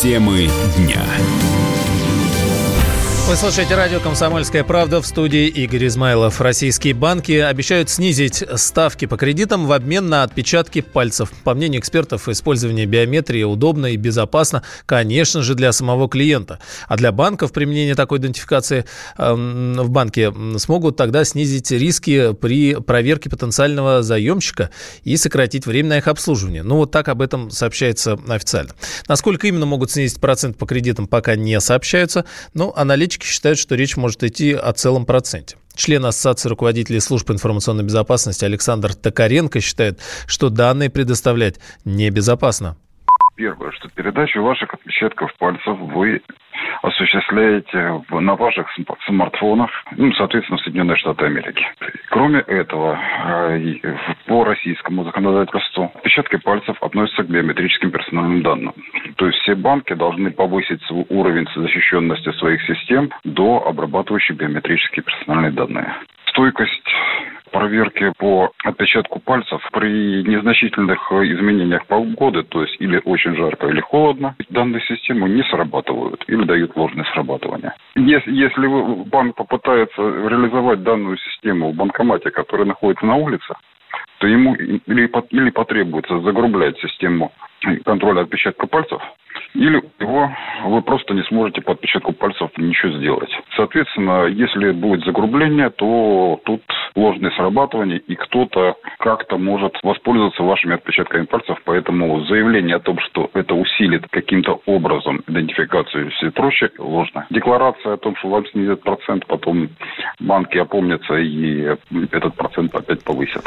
Темы дня. Вы слушаете радио «Комсомольская правда» в студии Игорь Измайлов. Российские банки обещают снизить ставки по кредитам в обмен на отпечатки пальцев. По мнению экспертов, использование биометрии удобно и безопасно, конечно же, для самого клиента. А для банков применение такой идентификации э, в банке смогут тогда снизить риски при проверке потенциального заемщика и сократить время на их обслуживание. Ну, вот так об этом сообщается официально. Насколько именно могут снизить процент по кредитам, пока не сообщаются, но аналитики аналитики считают, что речь может идти о целом проценте. Член Ассоциации руководителей служб информационной безопасности Александр Токаренко считает, что данные предоставлять небезопасно. Первое, что передачу ваших отпечатков пальцев вы осуществляете на ваших смартфонах, ну, соответственно, в Соединенные Штаты Америки. Кроме этого, э, по российскому законодательству отпечатки пальцев относятся к биометрическим персональным данным. То есть все банки должны повысить свой уровень защищенности своих систем до обрабатывающих биометрические персональные данные. Стойкость проверки по отпечатку пальцев при незначительных изменениях погоды, то есть или очень жарко, или холодно, данные системы не срабатывают или дают ложное срабатывание. Если, если банк попытается реализовать данную систему в банкомате, который находится на улице, то ему или, или потребуется загрублять систему контроля отпечатка пальцев, или его вы просто не сможете по отпечатку пальцев ничего сделать. Соответственно, если будет загрубление, то тут ложное срабатывание, и кто-то как-то может воспользоваться вашими отпечатками пальцев, поэтому заявление о том, что это усилит каким-то образом идентификацию и все прочее, ложно. Декларация о том, что вам снизят процент, потом банки опомнятся и этот процент опять повысят.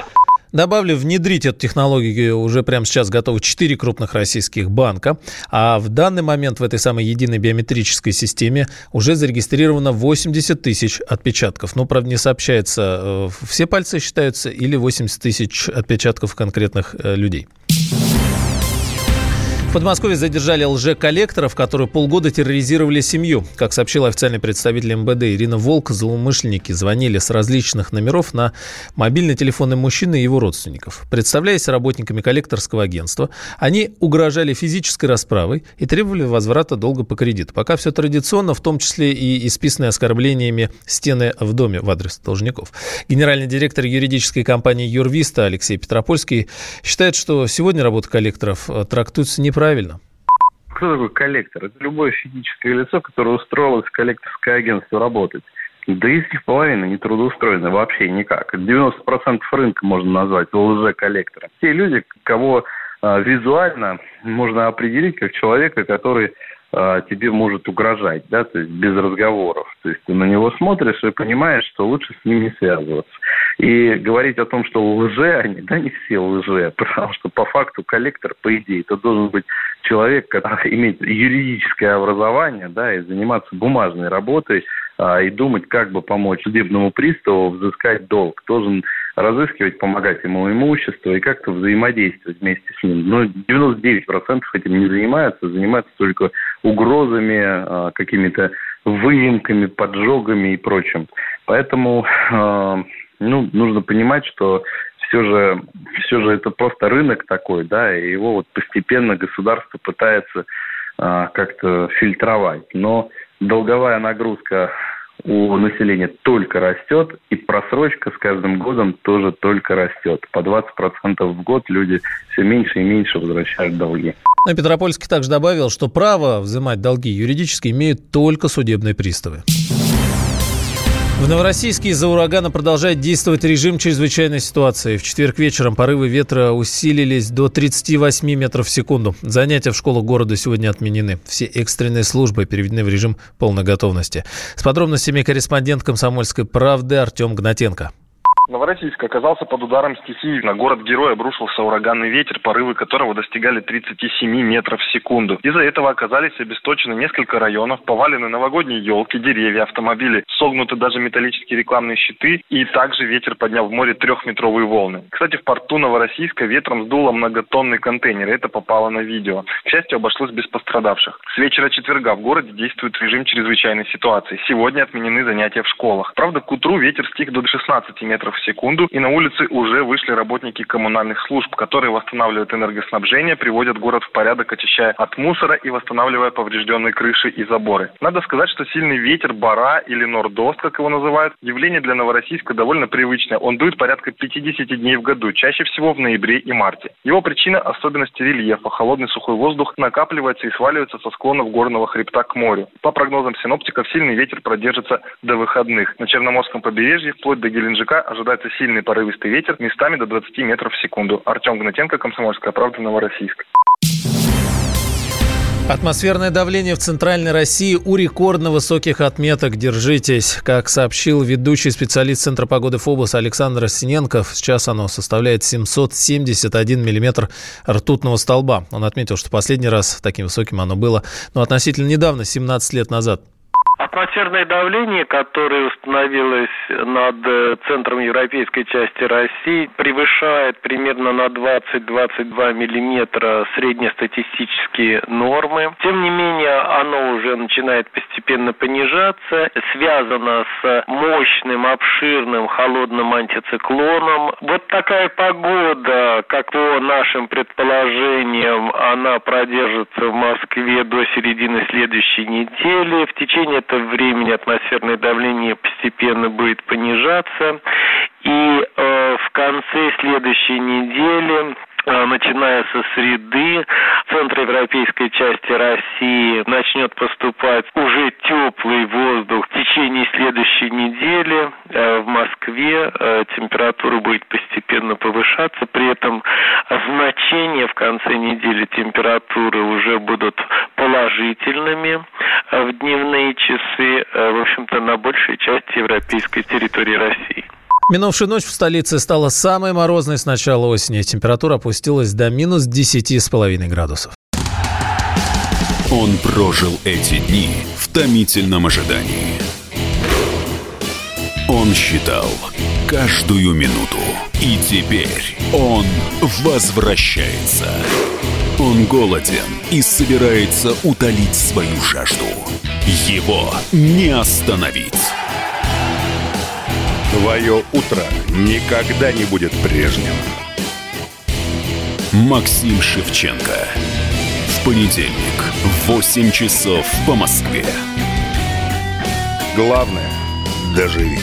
Добавлю, внедрить эту технологию уже прямо сейчас готовы 4 крупных российских банка, а в данный момент в этой самой единой биометрической системе уже зарегистрировано 80 тысяч отпечатков. Ну, правда, не сообщается, э, все пальцы считаются или 80 тысяч отпечатков конкретных э, людей. В Подмосковье задержали лже-коллекторов, которые полгода терроризировали семью. Как сообщил официальный представитель МВД Ирина Волк, злоумышленники звонили с различных номеров на мобильные телефоны мужчины и его родственников. Представляясь работниками коллекторского агентства, они угрожали физической расправой и требовали возврата долга по кредиту. Пока все традиционно, в том числе и исписанные оскорблениями стены в доме в адрес должников. Генеральный директор юридической компании «Юрвиста» Алексей Петропольский считает, что сегодня работа коллекторов трактуется неправильно правильно. Кто такой коллектор? Это любое физическое лицо, которое устроилось в коллекторское агентство работать. Да из них половина не трудоустроена вообще никак. 90% рынка можно назвать лже-коллектором. Те люди, кого э, визуально можно определить как человека, который э, тебе может угрожать, да, то есть без разговоров. То есть ты на него смотришь и понимаешь, что лучше с ним не связываться. И говорить о том, что лже они, да, не все лже, потому что по факту коллектор, по идее, это должен быть человек, который имеет юридическое образование, да, и заниматься бумажной работой, а, и думать, как бы помочь судебному приставу взыскать долг. Должен разыскивать, помогать ему имущество и как-то взаимодействовать вместе с ним. Но 99% этим не занимаются, занимаются только угрозами, а, какими-то выемками, поджогами и прочим. Поэтому а, ну, нужно понимать, что все же, все же это просто рынок такой, да, и его вот постепенно государство пытается а, как-то фильтровать. Но долговая нагрузка у населения только растет, и просрочка с каждым годом тоже только растет. По 20% в год люди все меньше и меньше возвращают долги. Но Петропольский также добавил, что право взимать долги юридически имеют только судебные приставы. В Новороссийске из-за урагана продолжает действовать режим чрезвычайной ситуации. В четверг вечером порывы ветра усилились до 38 метров в секунду. Занятия в школах города сегодня отменены. Все экстренные службы переведены в режим полной готовности. С подробностями корреспондент «Комсомольской правды» Артем Гнатенко. Новороссийск оказался под ударом стихии. На город-герой обрушился ураганный ветер, порывы которого достигали 37 метров в секунду. Из-за этого оказались обесточены несколько районов, повалены новогодние елки, деревья, автомобили, согнуты даже металлические рекламные щиты, и также ветер поднял в море трехметровые волны. Кстати, в порту Новороссийска ветром сдуло многотонный контейнер, это попало на видео. К счастью, обошлось без пострадавших. С вечера четверга в городе действует режим чрезвычайной ситуации. Сегодня отменены занятия в школах. Правда, к утру ветер стих до 16 метров в секунду, и на улице уже вышли работники коммунальных служб, которые восстанавливают энергоснабжение, приводят город в порядок, очищая от мусора и восстанавливая поврежденные крыши и заборы. Надо сказать, что сильный ветер, бара или нордост, как его называют, явление для Новороссийска довольно привычное. Он дует порядка 50 дней в году, чаще всего в ноябре и марте. Его причина – особенности рельефа. Холодный сухой воздух накапливается и сваливается со склонов горного хребта к морю. По прогнозам синоптиков, сильный ветер продержится до выходных. На Черноморском побережье, вплоть до Геленджика, ожидается сильный порывистый ветер, местами до 20 метров в секунду. Артем Гнатенко, Комсомольская правда, Новороссийск. Атмосферное давление в Центральной России у рекордно высоких отметок. Держитесь. Как сообщил ведущий специалист Центра погоды ФОБОС Александр Синенков, сейчас оно составляет 771 миллиметр ртутного столба. Он отметил, что последний раз таким высоким оно было, но относительно недавно, 17 лет назад. Атмосферное давление, которое установилось над э, центром европейской части России, превышает примерно на 20-22 миллиметра среднестатистические нормы. Тем не менее, оно уже начинает постепенно понижаться. Связано с мощным, обширным, холодным антициклоном. Вот такая погода, как по нашим предположениям, она продержится в Москве до середины следующей недели. В течение этого времени атмосферное давление постепенно будет понижаться. И э, в конце следующей недели э, начиная со среды в центроевропейской части России начнет поступать уже теплый воздух. В течение следующей недели э, в Москве э, температура будет постепенно повышаться. При этом значения в конце недели температуры уже будут положительными в дневные часы, в общем-то, на большей части европейской территории России. Минувшая ночь в столице стала самой морозной с начала осени. Температура опустилась до минус 10,5 градусов. Он прожил эти дни в томительном ожидании. Он считал каждую минуту. И теперь он возвращается. Он голоден и собирается утолить свою жажду. Его не остановить. Твое утро никогда не будет прежним. Максим Шевченко. В понедельник в 8 часов по Москве. Главное – доживи.